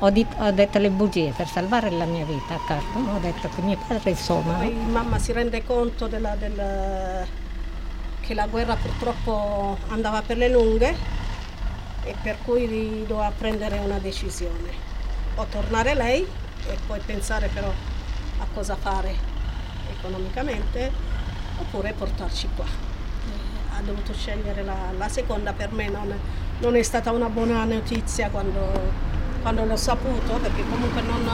ho, dit- ho detto le bugie per salvare la mia vita a Khartoum. Ho detto che mio padre somalo. Poi mamma si rende conto della- del- che la guerra purtroppo andava per le lunghe e per cui doveva prendere una decisione. O tornare lei e poi pensare però a cosa fare economicamente oppure portarci qua. Eh, Ha dovuto scegliere la, la seconda, per me non, non è stata una buona notizia quando, quando l'ho saputo perché comunque non,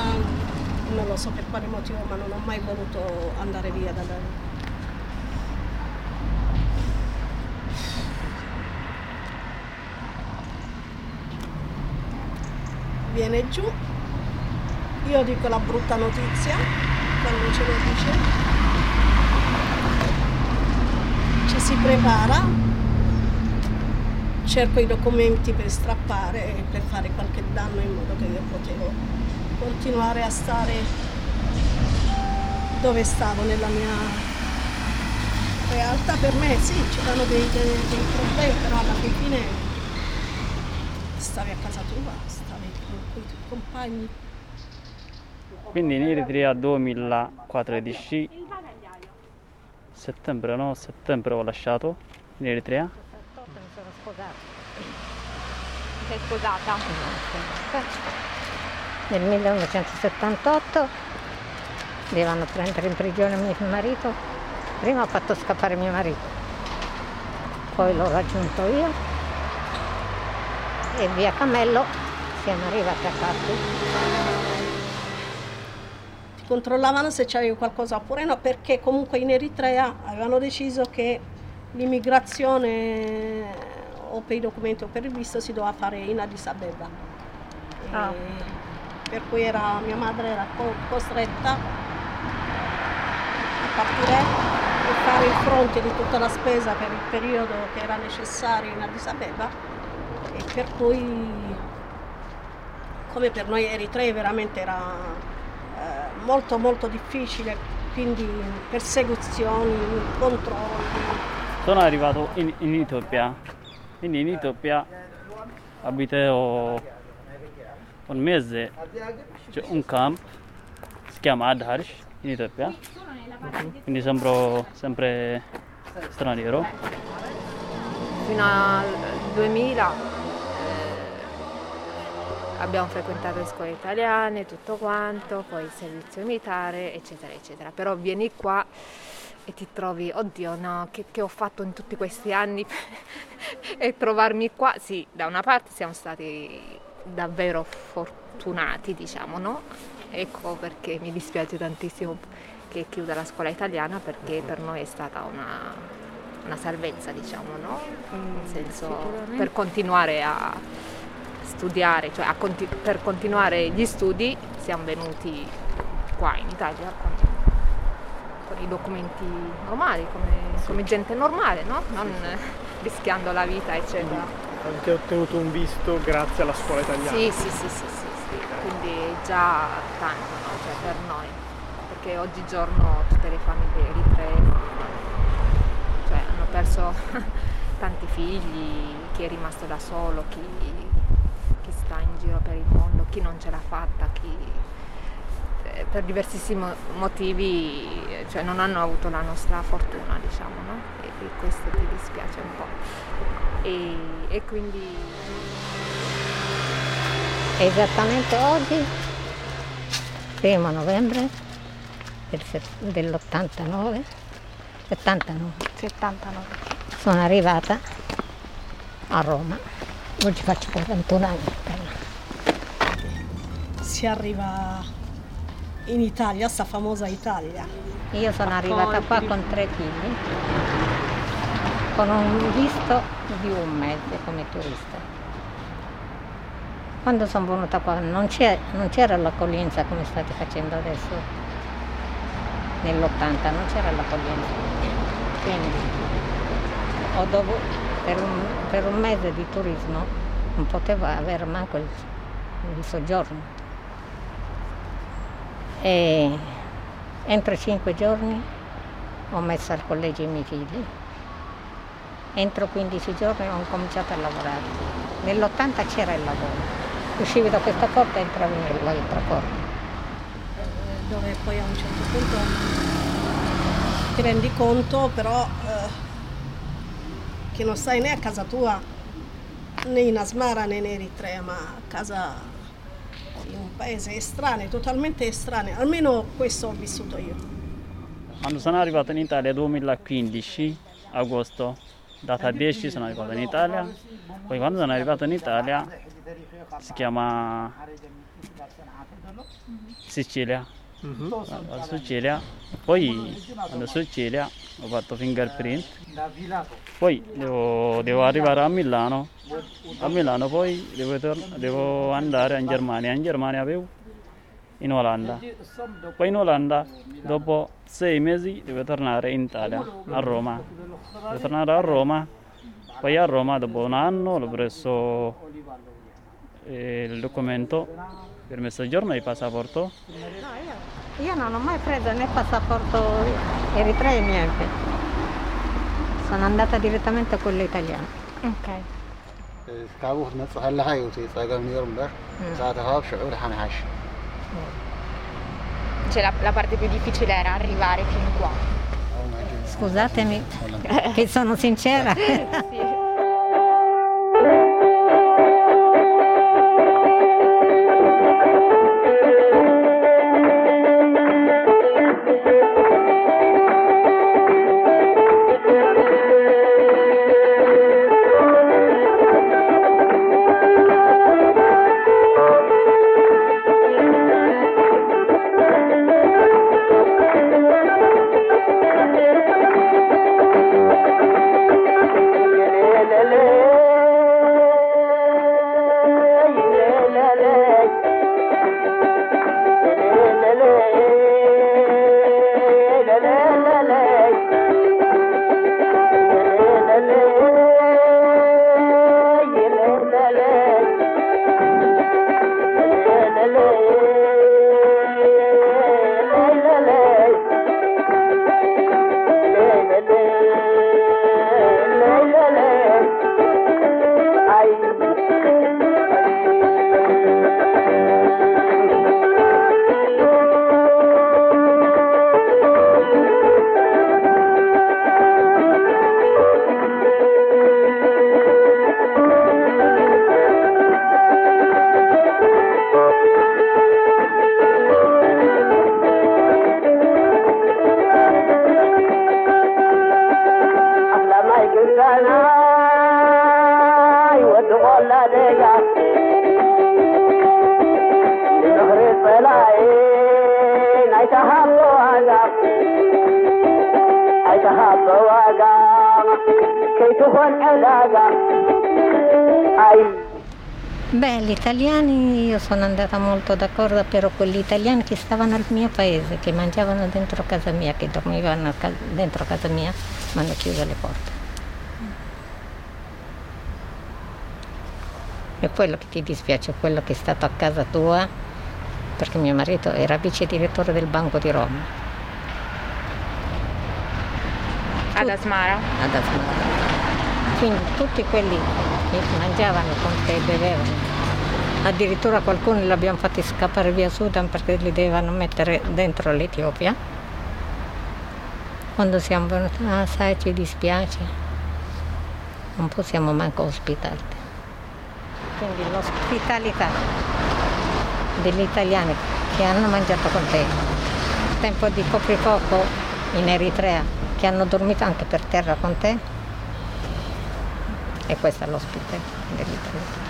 non lo so per quale motivo ma non ho mai voluto andare via da lei. Viene giù, io dico la brutta notizia quando ce lo dice, ci si prepara, cerco i documenti per strappare e per fare qualche danno in modo che io potevo continuare a stare dove stavo nella mia realtà. Per me sì, c'erano dei, dei- dei problemi, però alla fine stavi a casa tua, stavi con con i tuoi compagni. Quindi in Eritrea 2014 settembre, no? Settembre ho lasciato in Eritrea. Sposata. Sei sposata? Nel 1978 devono prendere in prigione mio marito. Prima ho fatto scappare mio marito, poi l'ho raggiunto io e via Camello siamo arrivati a. Ti controllavano se c'avevi qualcosa oppure no, perché comunque in Eritrea avevano deciso che l'immigrazione o per i documenti o per il visto si doveva fare in Addis Abeba. Ah. Per cui era- mia madre era co- costretta a partire e fare il fronte di tutta la spesa per il periodo che era necessario in Addis Abeba e per cui come per noi eritrei veramente era eh, molto molto difficile, quindi persecuzioni, controlli. Sono arrivato in, in Etiopia. Quindi in Etiopia abito un mese. C'è un camp, si chiama Adharsh in Etiopia. Quindi sembro sempre straniero. Fino al 2000 eh, abbiamo frequentato le scuole italiane, tutto quanto, poi il servizio militare, eccetera, eccetera. Però vieni qua e ti trovi, oddio no, che, che ho fatto in tutti questi anni e trovarmi qua, sì, da una parte siamo stati davvero fortunati, diciamo, no? Ecco perché mi dispiace tantissimo che chiuda la scuola italiana perché per noi è stata una, una salvezza, diciamo, no? Nel senso, per continuare a studiare, cioè a conti- per continuare gli studi siamo venuti qua in Italia con, i documenti normali, come, come gente normale, no? Non rischiando la vita, eccetera. Avete ottenuto un visto grazie alla scuola italiana. Sì, sì, sì, sì, sì, sì. quindi già tanto, no? cioè per noi, perché oggigiorno tutte le famiglie eritree cioè, hanno perso tanti figli, chi è rimasto da solo, chi, chi sta in giro per il mondo, chi non ce l'ha fatta, chi per diversissimi motivi cioè, non hanno avuto la nostra fortuna, diciamo, no? E, e questo ti dispiace un po'. E, e quindi Esattamente oggi, primo novembre del set- dell'89, 79, 79. sono arrivata a Roma. Oggi faccio 41 anni. Si arriva in Italia, sta famosa Italia. Io sono arrivata qua con tre figli, con un visto di un mese come turista. Quando sono venuta qua non, non c'era l'accoglienza come state facendo adesso, nell'80 non c'era l'accoglienza. Quindi ho dovuto, per un, per un mese di turismo non potevo avere manco il, il soggiorno. E entro cinque giorni ho messo al collegio i miei figli. Entro 15 giorni ho cominciato a lavorare. Nell'80 c'era il lavoro. uscivi da questa porta e entravi nell'altra porta. dove poi a un certo punto ti rendi conto però eh, che non stai né a casa tua né in Asmara né in Eritrea ma a casa in un paese estraneo, totalmente estraneo, almeno questo ho vissuto io. Quando sono arrivato in Italia 2015, agosto, data 10 sono arrivato in Italia, poi quando sono arrivato in Italia si chiama Sicilia, a Sicilia, poi quando Sicilia ho fatto fingerprint, poi devo, devo arrivare a Milano, a Milano poi devo, tor- devo andare in Germania, in Germania avevo in Olanda, poi in Olanda dopo sei mesi devo tornare in Italia, a Roma, devo tornare a Roma, poi a Roma dopo un anno ho preso eh, il documento. Per e il passaporto io non ho mai preso né passaporto eritreo niente. Sono andata direttamente a quello italiano. Ok. ካብኡ ክትመፅእ እዩ ፀገም ነይሩ እምበር ሳተኻብ ሽዑ ድሓን ሓሽ Cioè, la, parte più difficile era arrivare fin qua. Scusatemi, che sono sincera. Beh, gli italiani io sono andata molto d'accordo, però quegli italiani che stavano al mio paese, che mangiavano dentro casa mia, che dormivano dentro casa mia, mi hanno chiuso le porte. E quello che ti dispiace è quello che è stato a casa tua, perché mio marito era vice direttore del Banco di Roma, Ad Asmara. ad Asmara. Quindi tutti quelli che mangiavano con te e bevevano, addirittura qualcuno li abbiamo fatti scappare via Sudan perché li dovevano mettere dentro l'Etiopia. Quando siamo venuti, ah sai ci dispiace, non possiamo manco ospitarti. Quindi l'ospitalità degli italiani che hanno mangiato con te, tempo di coprifuoco in Eritrea, che hanno dormito anche per terra con te, e questa è l'ospite dell'Italia.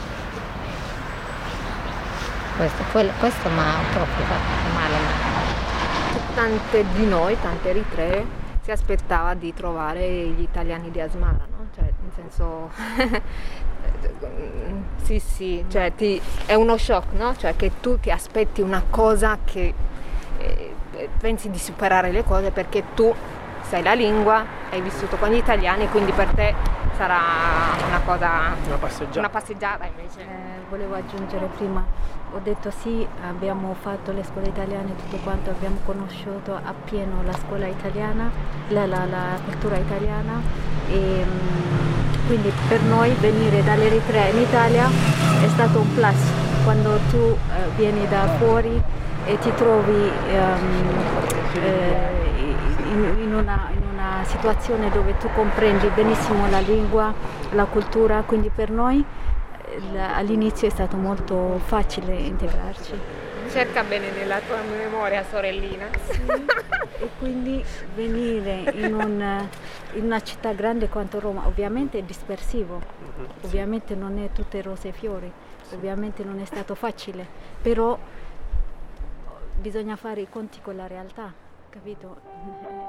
Questo, quello- questo mi ha proprio fatto male. Tante di noi, tante eritree, si aspettava di trovare gli italiani di Asmara, no? Cioè, nel senso... sì, sì, cioè ti- è uno shock, no? Cioè che tu ti aspetti una cosa che eh, pensi di superare le cose perché tu sai la lingua, hai vissuto con gli italiani, quindi per te sarà una cosa, Una passeggiata. una passeggiata invece. Eh, volevo aggiungere prima, ho detto sì, abbiamo fatto le scuole italiane, tutto quanto, abbiamo conosciuto appieno la scuola italiana, la, la- la cultura italiana e mm, quindi per noi venire dall'Eritrea in Italia è stato un plus quando tu eh, vieni da fuori e ti trovi ehm, eh, in, in una, in una situazione dove tu comprendi benissimo la lingua, la cultura, quindi per noi eh, all'inizio è stato molto facile integrarci. Cerca bene nella tua memoria, sorellina. e quindi venire in, un, in, una città grande quanto Roma ovviamente è dispersivo, ovviamente non è tutte rose e fiori, ovviamente non è stato facile, però bisogna fare i conti con la realtà, capito?